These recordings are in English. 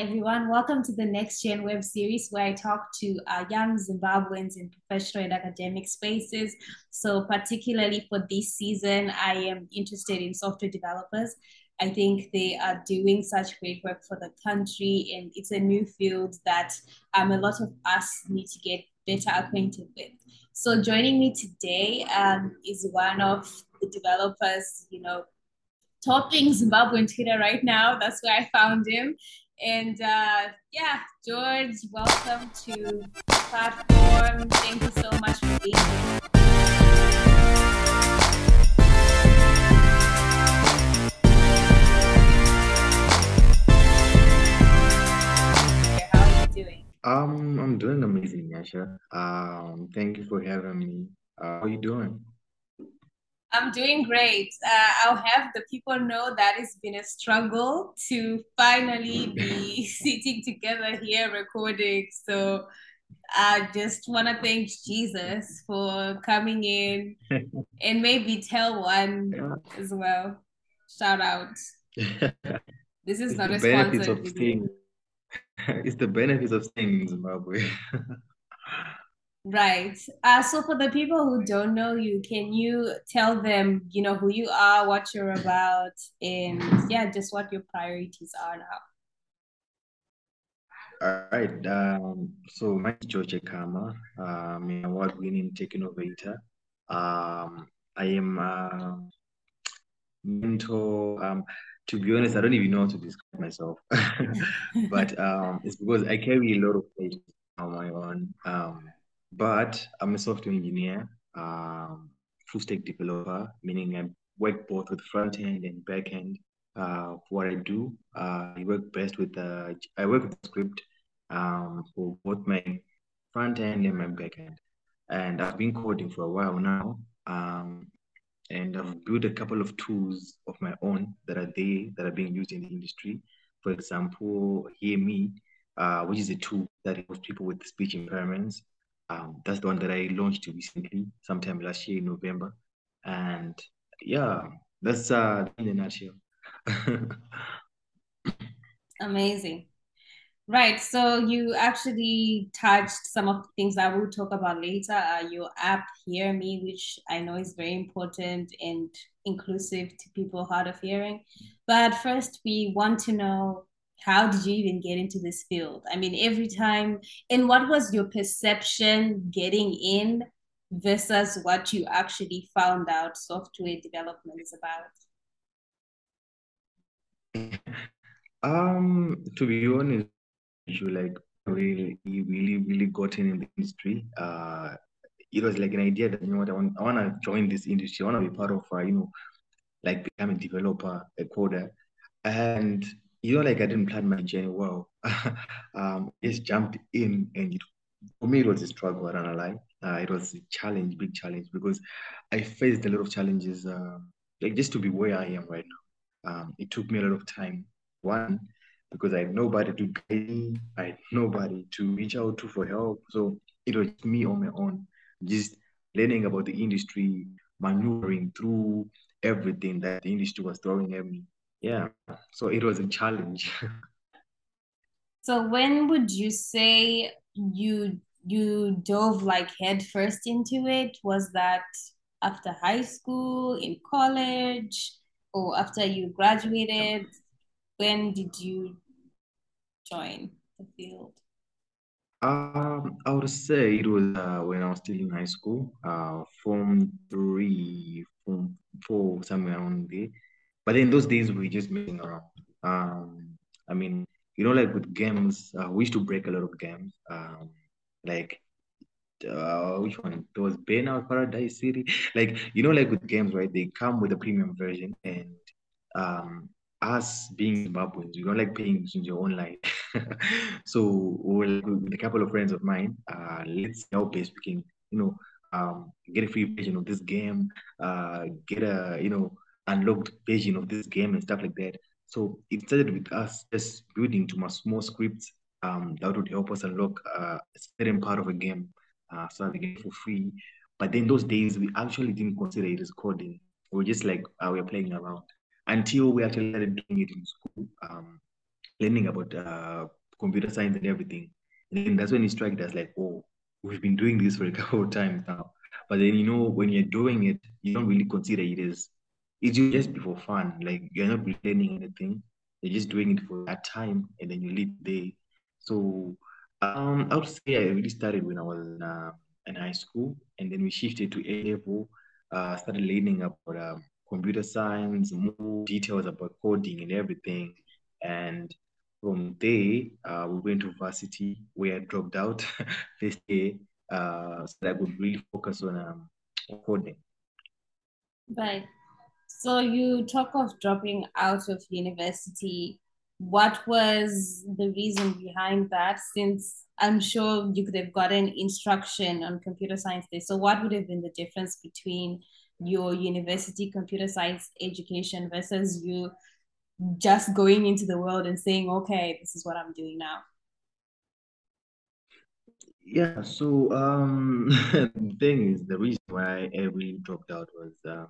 everyone. Welcome to the Next Gen web series where I talk to uh, young Zimbabweans in professional and academic spaces. So, particularly for this season, I am interested in software developers. I think they are doing such great work for the country, and it's a new field that um, a lot of us need to get better acquainted with. So, joining me today um, is one of the developers, you know, topping Zimbabwean Twitter right now. That's where I found him. And uh, yeah, George, welcome to platform. Thank you so much for being here. How are you doing? Um, I'm doing amazing, Yasha. Um, thank you for having me. Uh, how are you doing? I'm doing great. Uh, I'll have the people know that it's been a struggle to finally be sitting together here recording. So I just want to thank Jesus for coming in and maybe tell one as well. Shout out. This is It's not the a benefits sponsored of video. It's the benefits of staying in Zimbabwe. Right. Uh, so for the people who don't know you, can you tell them, you know, who you are, what you're about, and yeah, just what your priorities are now? All right. Um, so my name is George Chekama. I'm an award-winning tech innovator. Um, I am a mentor. Um, to be honest, I don't even know how to describe myself, but um, it's because I carry a lot of weight on my own. Um, but I'm a software engineer, um, full stack developer, meaning I work both with front end and back end. Uh, what I do, uh, I work best with uh, I work with script um, for both my front end and my back end. And I've been coding for a while now. Um, and I've built a couple of tools of my own that are there that are being used in the industry. For example, Hear Me, uh, which is a tool that helps people with speech impairments. Um, that's the one that I launched recently, sometime last year in November. And yeah, that's uh in a nutshell. Amazing. Right. So you actually touched some of the things that we'll talk about later. Uh, your app, Hear Me, which I know is very important and inclusive to people hard of hearing. But first, we want to know how did you even get into this field? I mean, every time, and what was your perception getting in versus what you actually found out software development is about? Um, to be honest, you like really, really, really gotten in the industry. Uh, it was like an idea that you know what I want, I want to join this industry. I want to be part of, uh, you know, like become a developer, a coder, and you know, like I didn't plan my journey well. Um, just jumped in, and it, for me, it was a struggle. I don't lie. Uh, it was a challenge, big challenge, because I faced a lot of challenges. Uh, like just to be where I am right now. Um, it took me a lot of time. One, because I had nobody to guide me, I had nobody to reach out to for help. So it was me on my own, just learning about the industry, maneuvering through everything that the industry was throwing at me. Yeah, so it was a challenge. So when would you say you you dove like head first into it? Was that after high school, in college, or after you graduated? When did you join the field? Um, I would say it was uh, when I was still in high school, uh, form three, form four, somewhere around there. But in those days, we were just messing around. Um, I mean, you know, like with games, uh, we used to break a lot of games. Um, like uh, which one? There was Burnout Paradise City. Like, you know, like with games, right? They come with a premium version, and um, us being Zimbabweans, we don't like paying own line. So we'll, with a couple of friends of mine, uh, let's see how best we can, you know, um, get a free version of this game, uh, get a, you know, unlocked version of this game and stuff like that. So it started with us just building to small scripts um, that would help us unlock uh, a certain part of a game uh, so get it for free. But then those days, we actually didn't consider it as coding. We were just like, uh, we are playing around until we actually started doing it in school. Um, learning about uh, computer science and everything. And then that's when it struck us like, oh, we've been doing this for a couple of times now. But then you know when you're doing it, you don't really consider it as it's just for fun. Like you're not learning anything. You're just doing it for that time, and then you leave there. So um, I would say I really started when I was in, uh, in high school, and then we shifted to A level. Uh, started learning about um, computer science, more details about coding and everything. And from there, uh, we went to varsity where I dropped out this year uh, so that I could really focus on um, coding. Right. So you talk of dropping out of university. What was the reason behind that? Since I'm sure you could have gotten instruction on computer science there. So what would have been the difference between your university computer science education versus you just going into the world and saying, okay, this is what I'm doing now? Yeah, so um, the thing is, the reason why I really dropped out was um,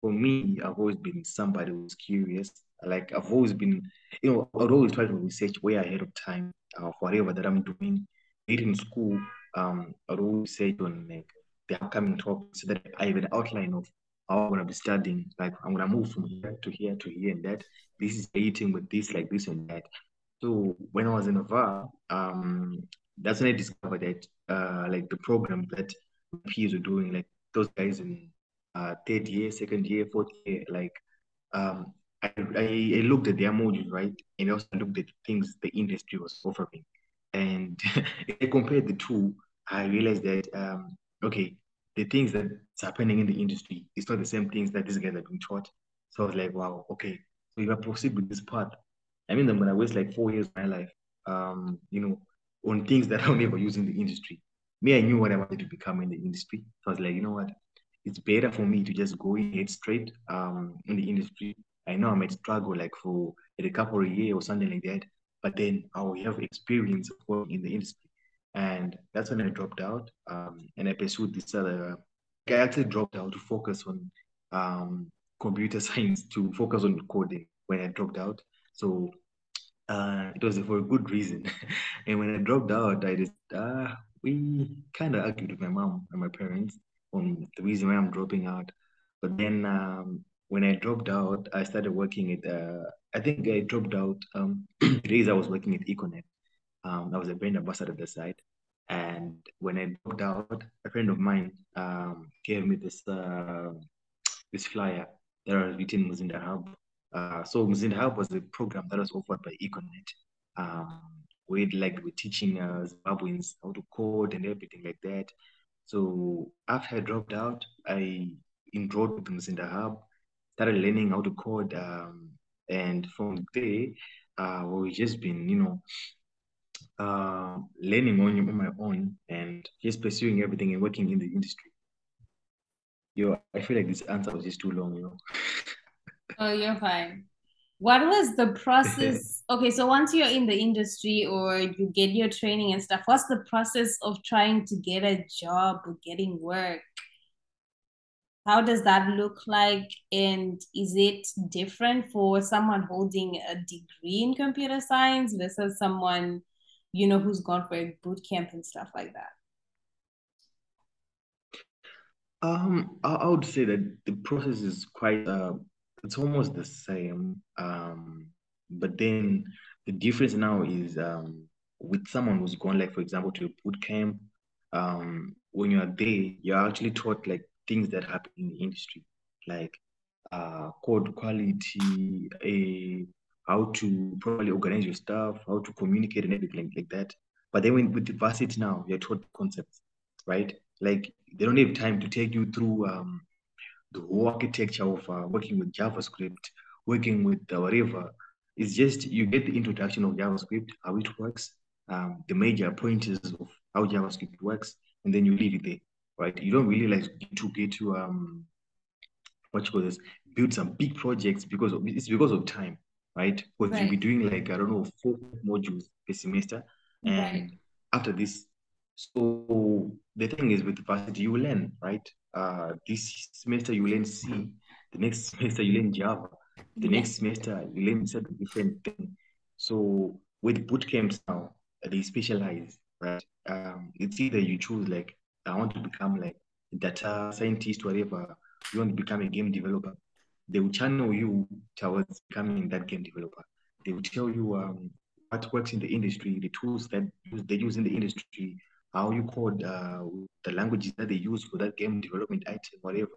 for me, I've always been somebody who's curious. Like I've always been, you know, I'd always try to research way ahead of time uh, whatever that I'm doing. in school, um, I'd always say on like the upcoming topics so that I have an outline of how I'm gonna be studying. Like I'm gonna move from here to here to here and that. This is dating with this, like this and that. So when I was in Ava, um, that's when I discovered that uh, like the program that peers were doing, like those guys in uh, third year, second year, fourth year, like um, I, I, looked at their modules, right? And I also looked at things the industry was offering. And I compared the two, I realized that um, okay, the things that's happening in the industry, it's not the same things that these guys are being taught. So I was like, wow, okay. So if I proceed with this path, I mean, I'm gonna waste like four years of my life, um, you know, on things that I'll never use in the industry. Me, I knew what I wanted to become in the industry. So I was like, you know what? It's better for me to just go in head straight um, in the industry. I know I might struggle like for a couple of years or something like that, but then I'll have experience working in the industry. And that's when I dropped out um, and I pursued this other. I actually dropped out to focus on um, computer science, to focus on coding when I dropped out. So uh, it was for a good reason. and when I dropped out, I just, uh, we kind of argued with my mom and my parents on the reason why I'm dropping out. But then um, when I dropped out, I started working at, uh, I think I dropped out, um, days I was working at Econet. Um, I was a brand ambassador at the site. And when I dropped out, a friend of mine um, gave me this uh, this flyer that was written Muzinda Hub. Uh, so Muzinda Hub was a program that was offered by Econet. Um, we like we're teaching uh, Zimbabweans how to code and everything like that. So after I dropped out, I enrolled with Muzinda Hub, started learning how to code, um, and from there, uh, we've just been, you know, uh, learning on, on my own and just pursuing everything and working in the industry. Yo, I feel like this answer was just too long, you know. oh, you're fine. What was the process? okay, so once you're in the industry or you get your training and stuff, what's the process of trying to get a job or getting work? How does that look like? And is it different for someone holding a degree in computer science versus someone you know, who's gone for a boot camp and stuff like that? Um, I, I would say that the process is quite uh, it's almost the same. Um, but then the difference now is um with someone who's gone, like for example, to a boot camp, um, when you're there, you're actually taught like things that happen in the industry, like uh code quality, a how to properly organize your stuff, how to communicate and everything like that. But then when, with the varsity now, you're taught concepts, right? Like they don't have time to take you through um, the whole architecture of uh, working with JavaScript, working with uh, whatever. It's just you get the introduction of JavaScript, how it works, um, the major pointers of how JavaScript works, and then you leave it there, right? You don't really like to get to um, what you call this, build some big projects because of, it's because of time right? Because right. you'll be doing like, I don't know, four modules per semester. And right. after this, so the thing is with the varsity, you learn, right? Uh, this semester you learn C, the next semester you learn Java, the next semester you learn certain different thing. So with boot camps now, they specialize, right? Um, it's either you choose like I want to become like data scientist, whatever. You want to become a game developer. They will channel you towards becoming that game developer. They will tell you um, what works in the industry, the tools that they use in the industry, how you code, uh, the languages that they use for that game development item, whatever.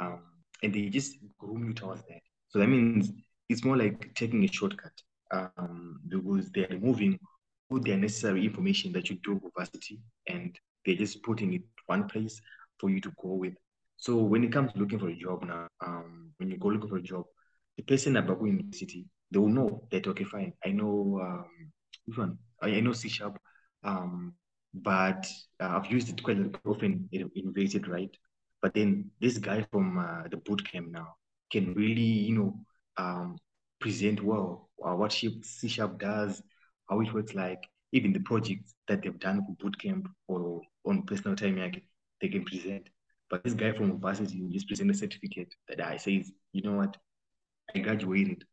Um, and they just groom you towards that. So that means it's more like taking a shortcut um, because they're removing all the necessary information that you do with varsity and they're just putting it one place for you to go with. So when it comes to looking for a job now, um, when you go looking for a job, the person at Baku University, they will know that okay, fine. I know um. I know C sharp, um, but uh, I've used it quite often in university, right? But then this guy from uh, the boot camp now can really, you know, um, present well uh, what C Sharp does, how it works like, even the projects that they've done for bootcamp or on personal time, like, they can present. But this guy from university just present a certificate that I says, you know what, I graduated.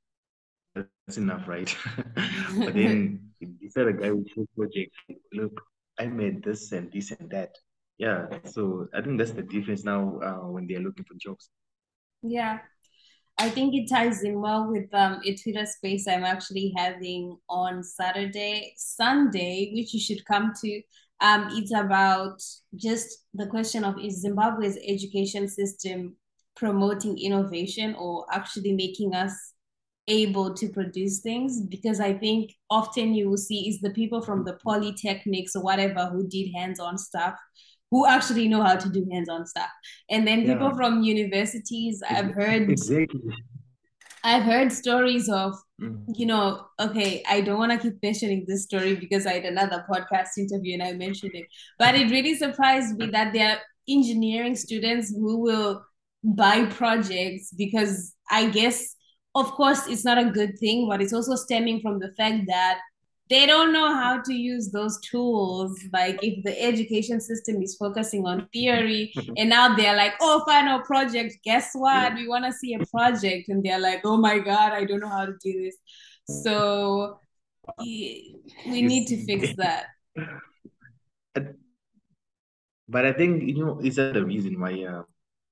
That's enough, right? but then this other guy with show project, look, I made this and this and that. Yeah, so I think that's the difference now uh, when they're looking for jobs. Yeah, I think it ties in well with um, a Twitter space I'm actually having on Saturday, Sunday, which you should come to. Um, it's about just the question of is Zimbabwe's education system promoting innovation or actually making us able to produce things because I think often you will see is the people from the polytechnics or whatever who did hands-on stuff who actually know how to do hands-on stuff. And then yeah. people from universities, I've heard exactly. I've heard stories of, mm. you know, okay, I don't want to keep mentioning this story because I had another podcast interview and I mentioned it, but it really surprised me that there are engineering students who will buy projects because I guess, of course, it's not a good thing, but it's also stemming from the fact that they don't know how to use those tools. Like if the education system is focusing on theory and now they're like, oh, final project, guess what? We want to see a project. And they're like, oh my God, I don't know how to do this. So we need to fix that. But I think, you know, is that the reason why uh,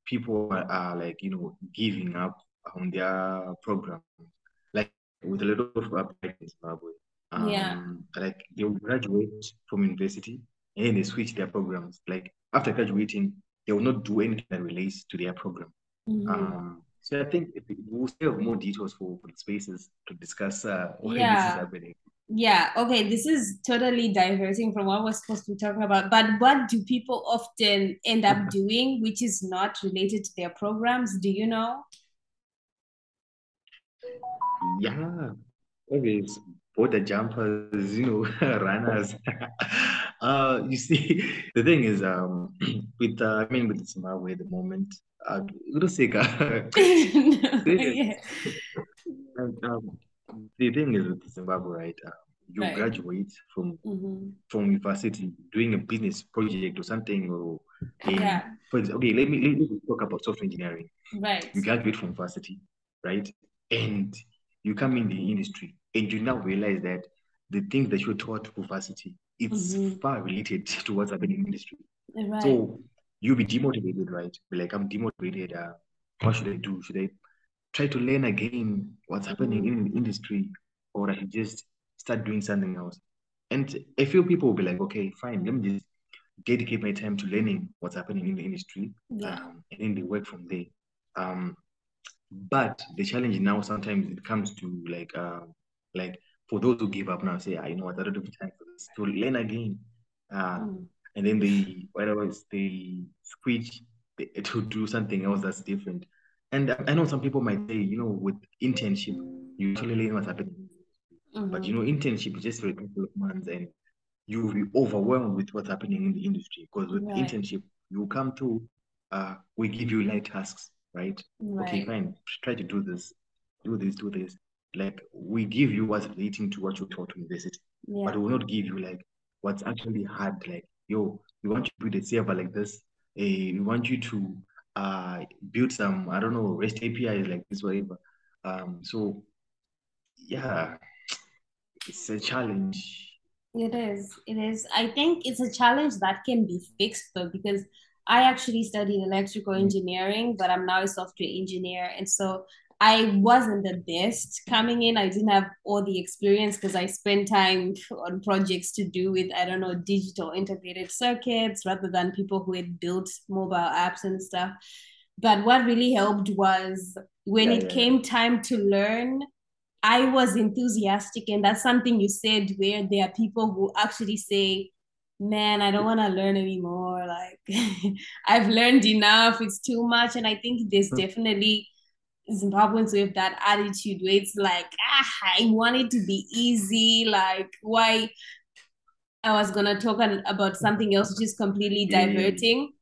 people are, are like, you know, giving up on their program? Like with a lot of uh, Zimbabwe um, yeah. Like they will graduate from university and then they switch their programs. Like after graduating, they will not do anything that relates to their program. Mm-hmm. Um, so I think we'll still have more details for, for the spaces to discuss uh, why yeah. this is happening. Yeah, okay, this is totally diverting from what we're supposed to be talking about. But what do people often end up doing which is not related to their programs? Do you know? Yeah, always both the jumpers, you know, runners. uh, you see, the thing is, um, with uh, I mean, with Zimbabwe at the moment, uh, yeah. um, the thing is with Zimbabwe, right? Uh, you right. graduate from mm-hmm. from university doing a business project or something, or a, yeah. For example, okay, let me let me talk about software engineering. Right. You graduate from university, right, and you come in the industry and you now realize that the things that you're taught for varsity it's mm-hmm. far related to what's happening in the industry. Right. So you'll be demotivated, right? Be like, I'm demotivated. Uh, what should I do? Should I try to learn again what's happening mm-hmm. in the industry, or I should just start doing something else? And a few people will be like, okay, fine, let me just dedicate my time to learning what's happening in the industry, yeah. um, and then they work from there. Um, but the challenge now sometimes it comes to like uh, like for those who give up now, say, I know what I don't have time for this to learn again. Uh, mm. And then they, whatever, they switch to do something else that's different. And I know some people might say, you know, with internship, you actually learn what's happening. Mm-hmm. But you know, internship is just for a couple of months and you'll be overwhelmed with what's happening in the industry. Because with right. internship, you come to, uh, we give you light tasks, right? right? Okay, fine, try to do this, do this, do this like we give you what's relating to what you taught to university, yeah. but we will not give you like what's actually hard. Like, yo, we want you to build a server like this. Uh, we want you to uh, build some, I don't know, REST APIs like this, whatever. Um, so yeah, it's a challenge. It is. It is. I think it's a challenge that can be fixed though, because I actually studied electrical Mm. engineering, but I'm now a software engineer. And so I wasn't the best coming in. I didn't have all the experience because I spent time on projects to do with, I don't know, digital integrated circuits rather than people who had built mobile apps and stuff. But what really helped was when Yeah, it yeah, yeah. came time to learn, I was enthusiastic, and that's something you said where there are people who actually say, Man, I don't want to learn anymore. Like, I've learned enough, it's too much. And I think there's definitely Zimbabweans with that attitude where it's like, ah, I want it to be easy. Like, why? I was gonna talk an, about something else, which is completely diverting.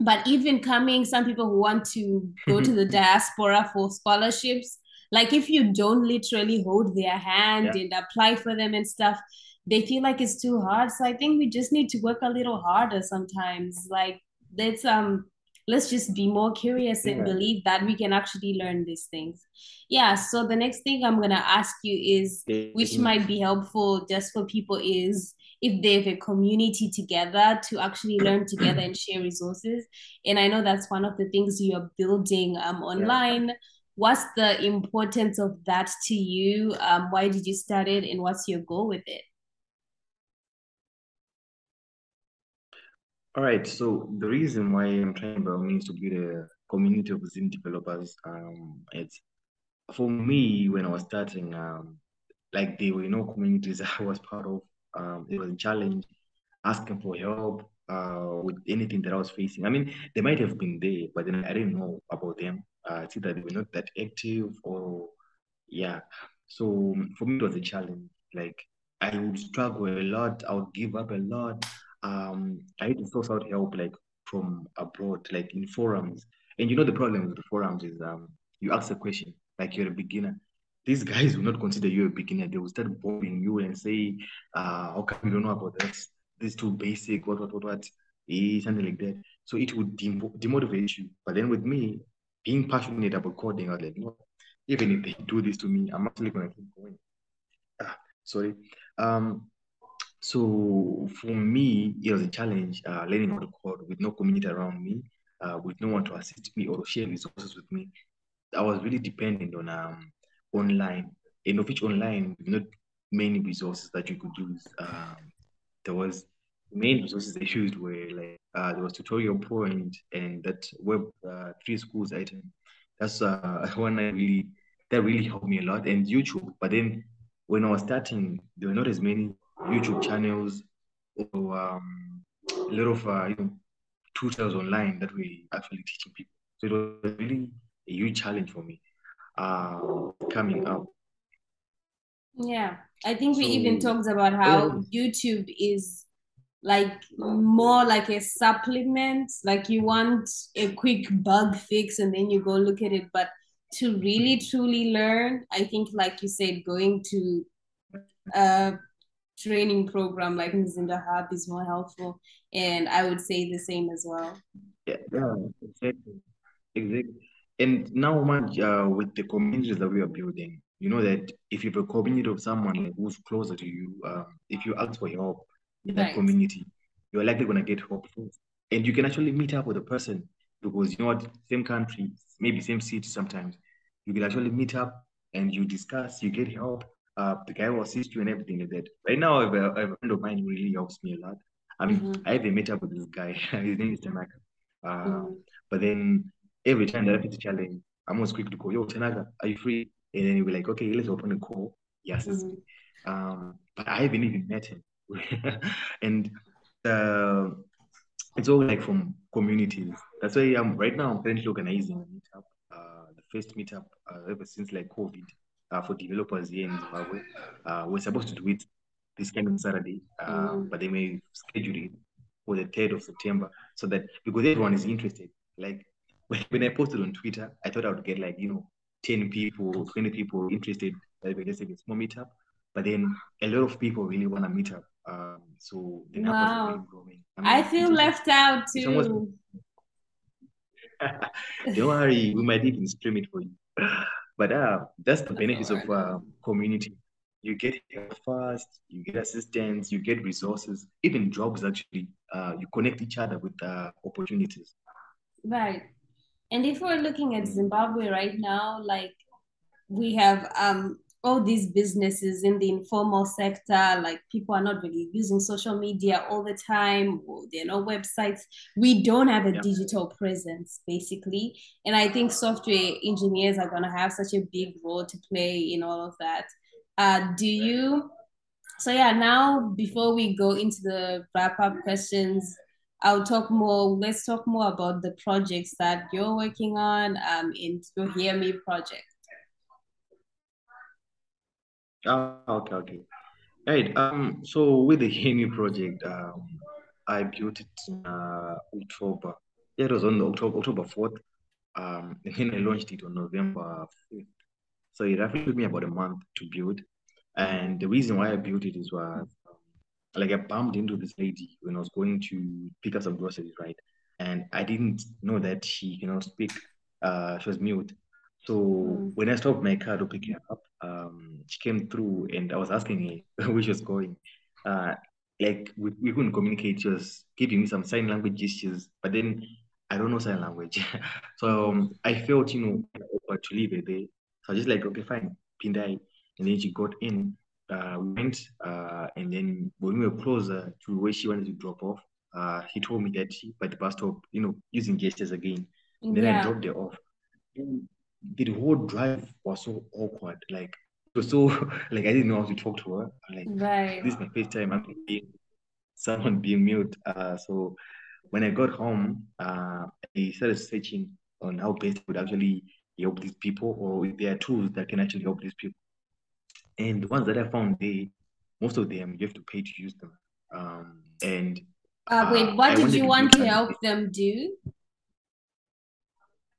But even coming, some people who want to go to the diaspora for scholarships, like if you don't literally hold their hand Yeah. and apply for them and stuff, they feel like it's too hard. So I think we just need to work a little harder sometimes. Like let's um let's just be more curious and Yeah. believe that we can actually learn these things. Yeah. So the next thing I'm gonna ask you is, which might be helpful just for people, is if they have a community together to actually learn together and share resources. And I know that's one of the things you're building um, Yeah. online. What's the importance of that to you? Um, why did you start it, and what's your goal with it? All right. So the reason why I'm trying by all means to build a community of Zim developers, um, it's for me when I was starting, um, like there were no communities I was part of. Um, it was a challenge asking for help uh with anything that I was facing. I mean, they might have been there, but then I didn't know about them. Uh, it's either they were not that active or yeah. So for me, it was a challenge. Like I would struggle a lot. I would give up a lot. Um, I had to source out help like from abroad, like in forums. And you know the problem with the forums is um you ask a question like you're a beginner. These guys will not consider you a beginner. They will start bombing you and say, uh, how come you don't know about this? This too basic, what, what, what, what, eh, something like that. So it would dem demotivate you. But then with me, being passionate about coding, I was like, no, even if they do this to me, I'm actually gonna keep going. Ah, sorry. Um, so for me, it was a challenge uh, learning how to code with no community around me, uh, with no one to assist me or share resources with me. I was really dependent on um online, and of which online, not many resources that you could use. Um, there was main resources they used were like uh, there was tutorial point and that web uh, three schools item. That's uh, one I really that really helped me a lot and YouTube. But then when I was starting, there were not as many YouTube channels or um, a lot of uh, you know tutors online that were actually teaching people. So it was really a huge challenge for me uh, coming up. Yeah, I think we even talked about how YouTube is like more like a supplement. Like you want a quick bug fix and then you go look at it. But to really truly learn, I think, like you said, going to a training program like Muzinda Hub is more helpful. And I would say the same as well. yeah, yeah, exactly. Exactly. And now, man, uh, with the communities that we are building, you know that if you have a community of someone who's closer to you, um, if you ask for help in that Right. community, you're likely gonna get help first. And you can actually meet up with a person because you know what, same country, maybe same city sometimes. You can actually meet up and you discuss, you get help. Uh, the guy will assist you and everything like that. Right now, I have a, I have a friend of mine who really helps me a lot. I mean, Mhm. I even met up with this guy. His name is Tanaka. Uh, Mhm. but then every time that I a challenge, I'm always quick to call, yo, Tanaka, are you free? And then he'll be like, okay, let's open a call. Yes, Mhm. Um, but I haven't even met him. And uh, it's all like from communities. That's why I'm right now I'm currently organizing a meetup, uh, the first meetup uh, ever since like COVID uh, for developers here in Zimbabwe. Uh, we're supposed to do it this coming Saturday, uh, Mhm. but they may schedule it for the 3rd of September so that because everyone is interested. Like when, I posted on Twitter, I thought I would get like, you know, 10 people, 20 people interested, like just like a small meetup. But then a lot of people really want to meet up. Um, so the numbers are really growing. I I mean, it's feel left out It's almost too. don't worry, we might even stream it for you. But uh, that's the benefits of uh, community. you get help fast, you get assistance, you get resources, even jobs actually. Uh, you connect each other with uh, opportunities. Right. And if we're looking at Zimbabwe right now, like we have um all these businesses in the informal sector, like people are not really using social media all the time, there are no websites. We don't have a yeah. digital presence, basically. And I think software engineers are going to have such a big role to play in all of that. Uh, do you? So, yeah, now before we go into the wrap up questions, I'll talk more. Let's talk more about the projects that you're working on um, in your Hear Me project. Oh, okay, okay. Right. Um, so with the Hear Me project, um, I built it in uh, October. Yeah, it was on the October October 4th. Um, and then I launched it on November 5th. So it roughly took me about a month to build. And the reason why I built it is was um, like I bumped into this lady when I was going to pick up some groceries, right? And I didn't know that she cannot speak. Uh, she was mute. So mm. when I stopped my car to pick her up, um, she came through and I was asking her where she was going. Uh, like we, we couldn't communicate. She was giving me some sign language gestures, but then I don't know sign language. so um, I felt, you know, to leave her there. So I was just like, okay, fine, Pindai. And then she got in, uh, went, uh, and then when we were closer to where she wanted to drop off, uh, he told me that she, by the bus stop, you know, using gestures again. And then yeah. I dropped her off. And the whole drive was so awkward. Like it was so like I didn't know how to talk to her. Like right. this is my first time I'm being someone being mute. Uh, so when I got home, uh, I started searching on how best would actually help these people, or if there are tools that can actually help these people. And the ones that I found, they most of them you have to pay to use them. Um, and uh, wait, what uh, did you want to help them do?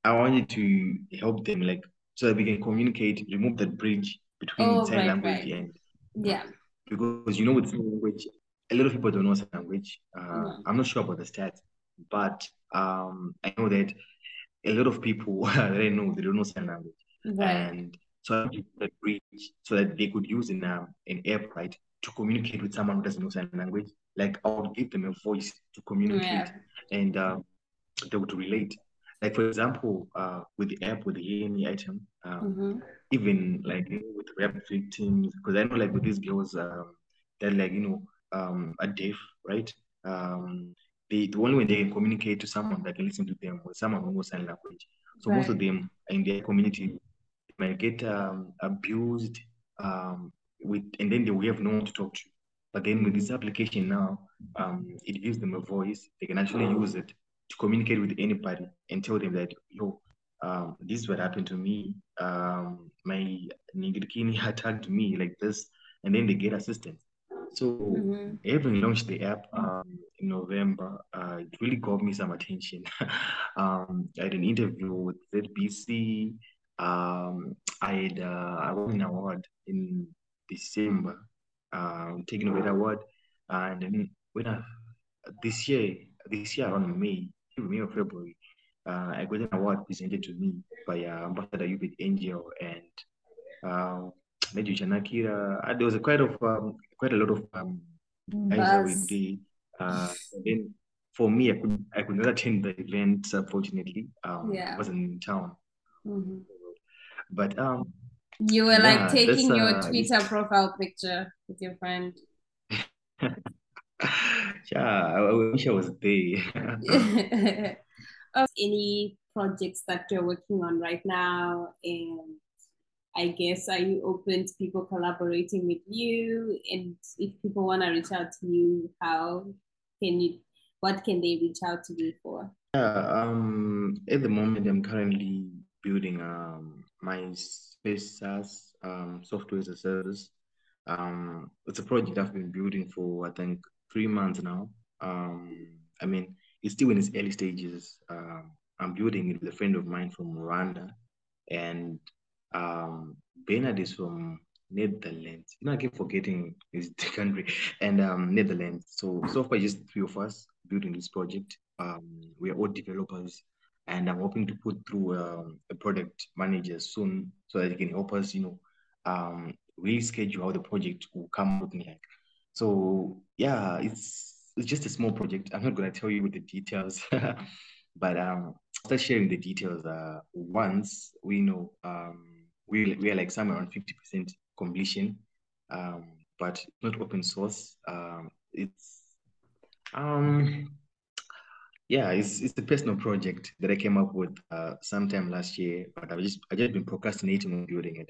I wanted to help them like so that we can communicate, remove that bridge between oh, sign right, language right. and yeah. Because you know with sign language, a lot of people don't know sign language. Uh, no. I'm not sure about the stats, but um, I know that a lot of people that I know they don't know sign language, right. and so I that bridge so that they could use in um, an app right to communicate with someone who doesn't know sign language. Like I would give them a voice to communicate, yeah. and uh, they would relate like for example, uh, with the app with the ANE item, um, mm-hmm. even like you know, with rap victims, because I know like with these girls, um, they're like you know um, a deaf, right? Um, they the only way they can communicate to someone that can listen to them with someone who knows sign language. So right. most of them in their community might get um, abused um, with, and then they will have no one to talk to. But then with this application now, um, it gives them a voice. They can actually use it to communicate with anybody and tell them that, yo, um, this is what happened to me. Um, my Ningirikini attacked me like this, and then they get assistance. So mm-hmm. having launched the app um, in November, uh, it really got me some attention. um, I had an interview with ZBC. Um, I had uh, I won an award in December, uh, taking away the award, and then when I, this year, this year around May, May or February, uh, I got an award presented to me by uh, Ambassador Uebert Angel and uh, Medu Chanakira. Uh, there was a quite of um, quite a lot of um, eyes with the. Uh, then for me, I could I could not attend the event. Unfortunately, um, yeah. I wasn't in town. Mm-hmm. But um, you were yeah, like taking your uh, Twitter profile picture with your friend. Yeah, I, wish I was there. Any projects that you're working on right now, and I guess are you open to people collaborating with you? And if people want to reach out to you, how can you? What can they reach out to you for? Yeah, um, at the moment, I'm currently building um my space SaaS um software as a service. Um, it's a project I've been building for I think three months now. Um, I mean, it's still in its early stages. Um, I'm building it with a friend of mine from Rwanda, and um, Bernard is from Netherlands. You know, I keep forgetting his country and um, Netherlands. So so far, just three of us building this project. Um, we are all developers, and I'm hoping to put through um, a product manager soon so that he can help us, you know, um, really schedule how the project will come out like. So yeah, it's it's just a small project. I'm not gonna tell you with the details, but um, after sharing the details, uh, once we know um, we we are like somewhere around fifty percent completion, um, but not open source. Um, it's um yeah, it's it's a personal project that I came up with uh, sometime last year, but I've just I just been procrastinating on building it.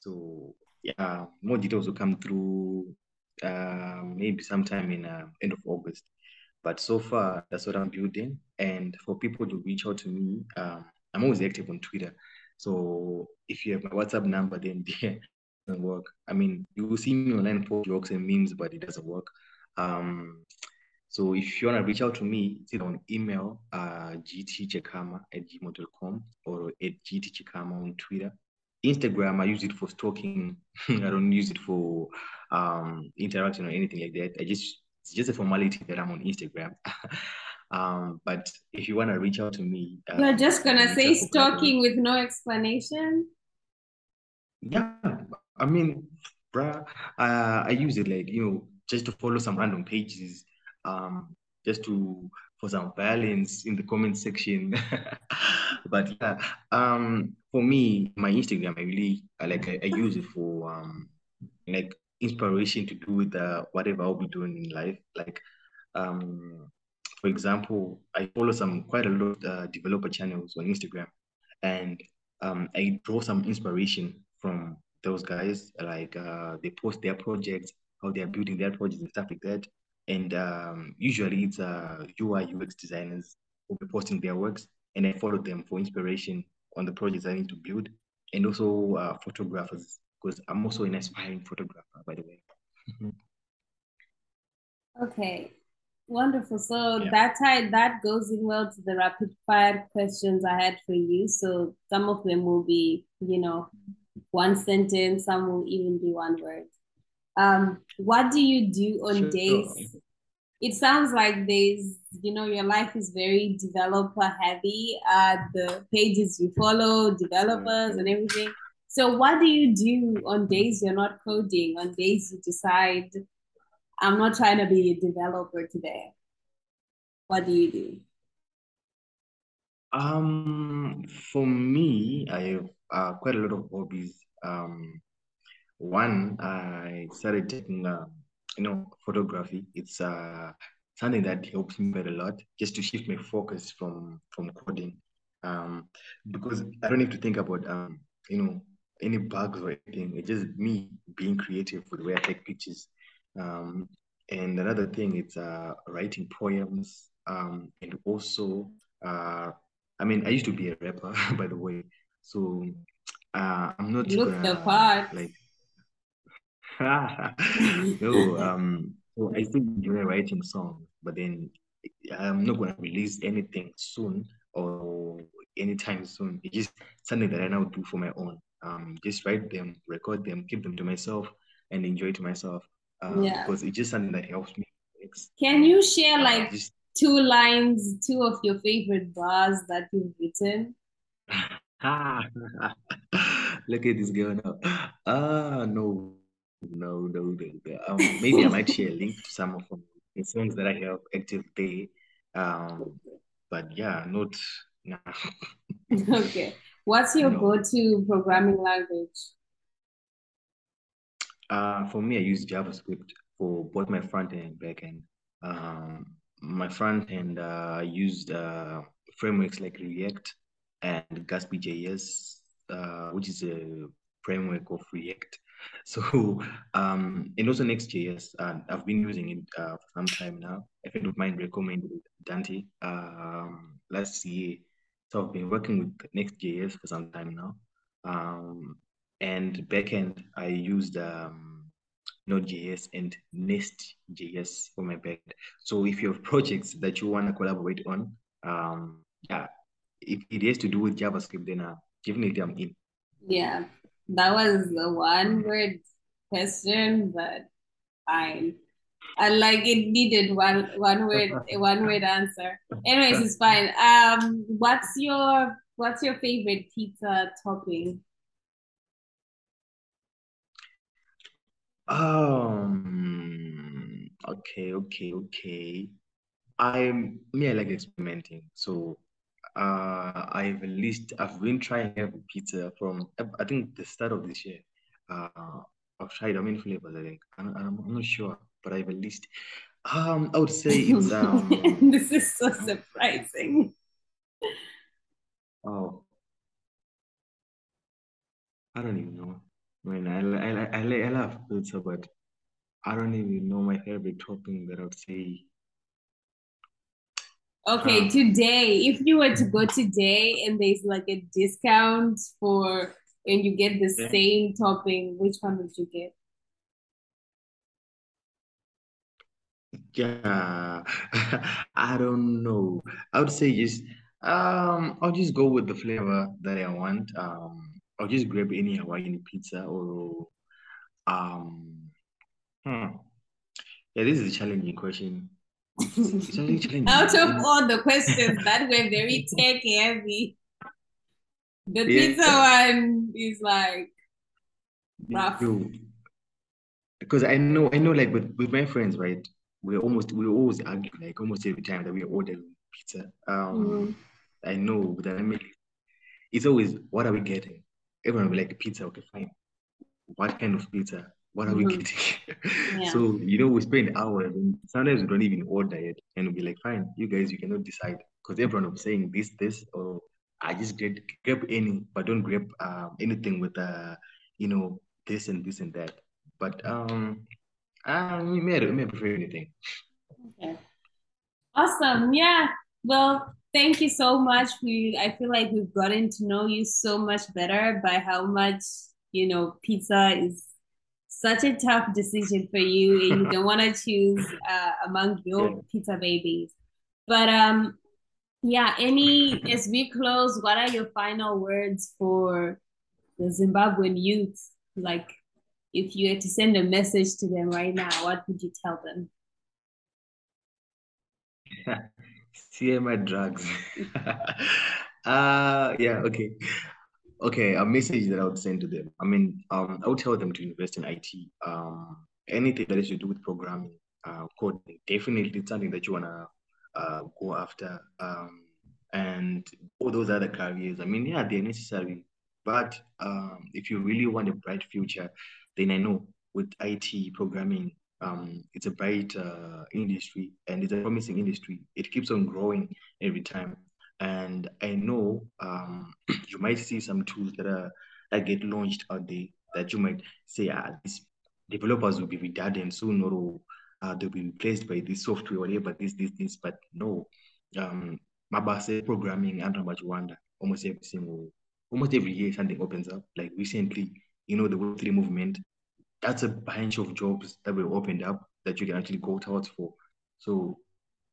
So yeah, more details will come through uh, maybe sometime in uh, end of August. But so far, that's what I'm building. And for people to reach out to me, um, I'm always active on Twitter. So if you have my WhatsApp number, then it doesn't work. I mean, you will see me online post jokes and memes, but it doesn't work. Um, so if you want to reach out to me, it's on email, uh, gtchekama at gmail.com or at gtchekama on Twitter. Instagram, I use it for stalking. I don't use it for um, interaction or anything like that. I just it's just a formality that I'm on Instagram. um, but if you want to reach out to me, uh, you're just gonna say stalking with no explanation. Yeah, I mean, bruh, uh, I use it like you know just to follow some random pages um, just to for some violence in the comment section. but yeah, um, for me, my Instagram, I really like I, I use it for um, like inspiration to do with uh, whatever I'll be doing in life. Like, um, for example, I follow some quite a lot of uh, developer channels on Instagram, and um, I draw some inspiration from those guys. Like, uh, they post their projects, how they are building their projects and stuff like that. And um, usually it's uh, UI UX designers who be posting their works, and I follow them for inspiration on the projects I need to build, and also uh, photographers because I'm also an aspiring photographer, by the way. okay, wonderful. So yeah. that time that goes in well to the rapid fire questions I had for you. So some of them will be, you know, one sentence. Some will even be one word. Um, what do you do on sure. days? It sounds like there's, you know, your life is very developer heavy. Uh, the pages you follow, developers and everything. So, what do you do on days you're not coding? On days you decide, I'm not trying to be a developer today. What do you do? Um, for me, I have uh, quite a lot of hobbies. Um, one, I started taking, uh, you know, photography. It's uh, something that helps me quite a lot, just to shift my focus from from coding. Um, because I don't need to think about, um, you know, any bugs or anything. It's just me being creative with the way I take pictures. Um, and another thing, it's uh, writing poems um, and also, uh, I mean, I used to be a rapper, by the way. So uh, I'm not Look gonna, the part. like no, um, so I still enjoy writing songs, but then I'm not going to release anything soon or anytime soon. It's just something that I now do for my own. Um, just write them, record them, keep them to myself, and enjoy to myself. Um, yeah. Because it's just something that helps me. Can you share uh, like just... two lines, two of your favorite bars that you've written? Look at this girl now. Ah, no no, no, no. Um, maybe I might share a link to some of the songs that I have active there. Um, but yeah, not now. okay. What's your no. go-to programming language? Uh, for me, I use JavaScript for both my front end and back end. Um, my front end, uh, I used uh, frameworks like React and Gatsby.js, uh, which is a framework of React. So, um, and also Next.js, uh, I've been using it uh, for some time now. A friend of mine recommended Dante um, last year. So I've been working with Next.js for some time now. Um, and backend, I used um, Node.js and Nest.js for my backend. So if you have projects that you want to collaborate on, um, yeah, if it has to do with JavaScript, then uh, definitely I'm in. Yeah, that was the one word question, but fine. I like it needed one one word one word answer. Anyways, it's fine. Um, what's your what's your favorite pizza topping? Um, okay, okay, okay. I'm me, I like experimenting. So uh I've at least I've been trying every pizza from I think the start of this year. Uh I've tried how many flavors I think. I'm, I'm not sure, but I've at least um I would say it's um this is so surprising. Oh, I don't even know. I mean, I I I, I love pizza, but I don't even know my favorite topping that I would say. Okay, uh, today, if you were to go today and there's like a discount for and you get the yeah. same topping, which one would you get? Yeah, I don't know. I would say just um, I'll just go with the flavor that I want. Um, I'll just grab any Hawaiian pizza or um, hmm. Yeah, this is a challenging question. Out of all the questions that were very tech heavy, the yeah. pizza one is like rough. Because I know, I know, like with, with my friends, right? We almost we always argue like almost every time that we order pizza. Um, mm-hmm. I know that I mean, it's always what are we getting? Everyone will be like pizza, okay, fine. What kind of pizza? What are mm-hmm. we getting? yeah. So you know, we spend hours and sometimes we don't even order it, and we'll be like, fine, you guys, you cannot decide because everyone be saying this, this, or I just grab grab any, but don't grab um, anything with uh, you know, this and this and that. But um, I may may prefer anything. Okay. Awesome. Yeah. Well, thank you so much. We I feel like we've gotten to know you so much better by how much you know pizza is such a tough decision for you, and you don't want to choose uh, among your yeah. pizza babies. But um, yeah. Any as we close, what are your final words for the Zimbabwean youth? Like, if you had to send a message to them right now, what would you tell them? CMI drugs. uh yeah, okay. Okay, a message that I would send to them. I mean, um, I would tell them to invest in IT. Um, anything that is to do with programming, uh, coding, definitely it's something that you wanna uh, go after. Um, and all those other careers. I mean, yeah, they're necessary, but um, if you really want a bright future, then I know with IT programming, um, it's a bright uh, industry and it's a promising industry. It keeps on growing every time. And I know um, you might see some tools that are that get launched out there that you might say, ah, these developers will be redundant soon or uh, they'll be replaced by this software, whatever, this, this, this. But no, um, Mabase programming much wonder almost every single, almost every year something opens up. Like recently, you know, the Web3 movement that's a bunch of jobs that were opened up that you can actually go towards for. So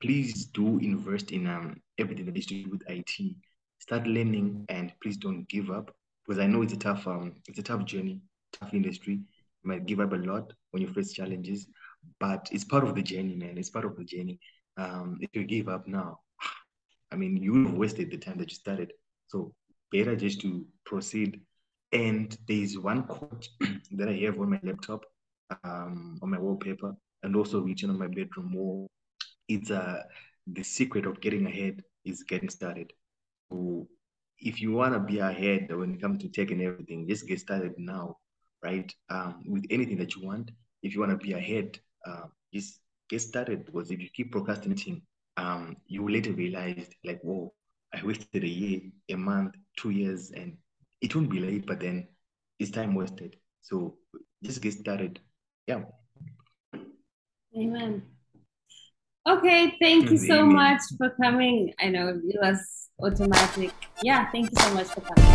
please do invest in um, everything that is to do with IT. Start learning and please don't give up because I know it's a tough um it's a tough journey, tough industry. You might give up a lot when you face challenges, but it's part of the journey, man. It's part of the journey. Um, if you give up now, I mean, you've wasted the time that you started. So better just to proceed and there's one quote that I have on my laptop, um, on my wallpaper, and also written on my bedroom wall. It's uh, the secret of getting ahead is getting started. So if you want to be ahead when it comes to and everything, just get started now, right? Um, with anything that you want. If you want to be ahead, uh, just get started because if you keep procrastinating, um, you will later realize like, whoa, I wasted a year, a month, two years, and it won't be late, but then it's time wasted. So just get started. Yeah. Amen. Okay, thank you so much for coming. I know it was automatic. Yeah, thank you so much for coming.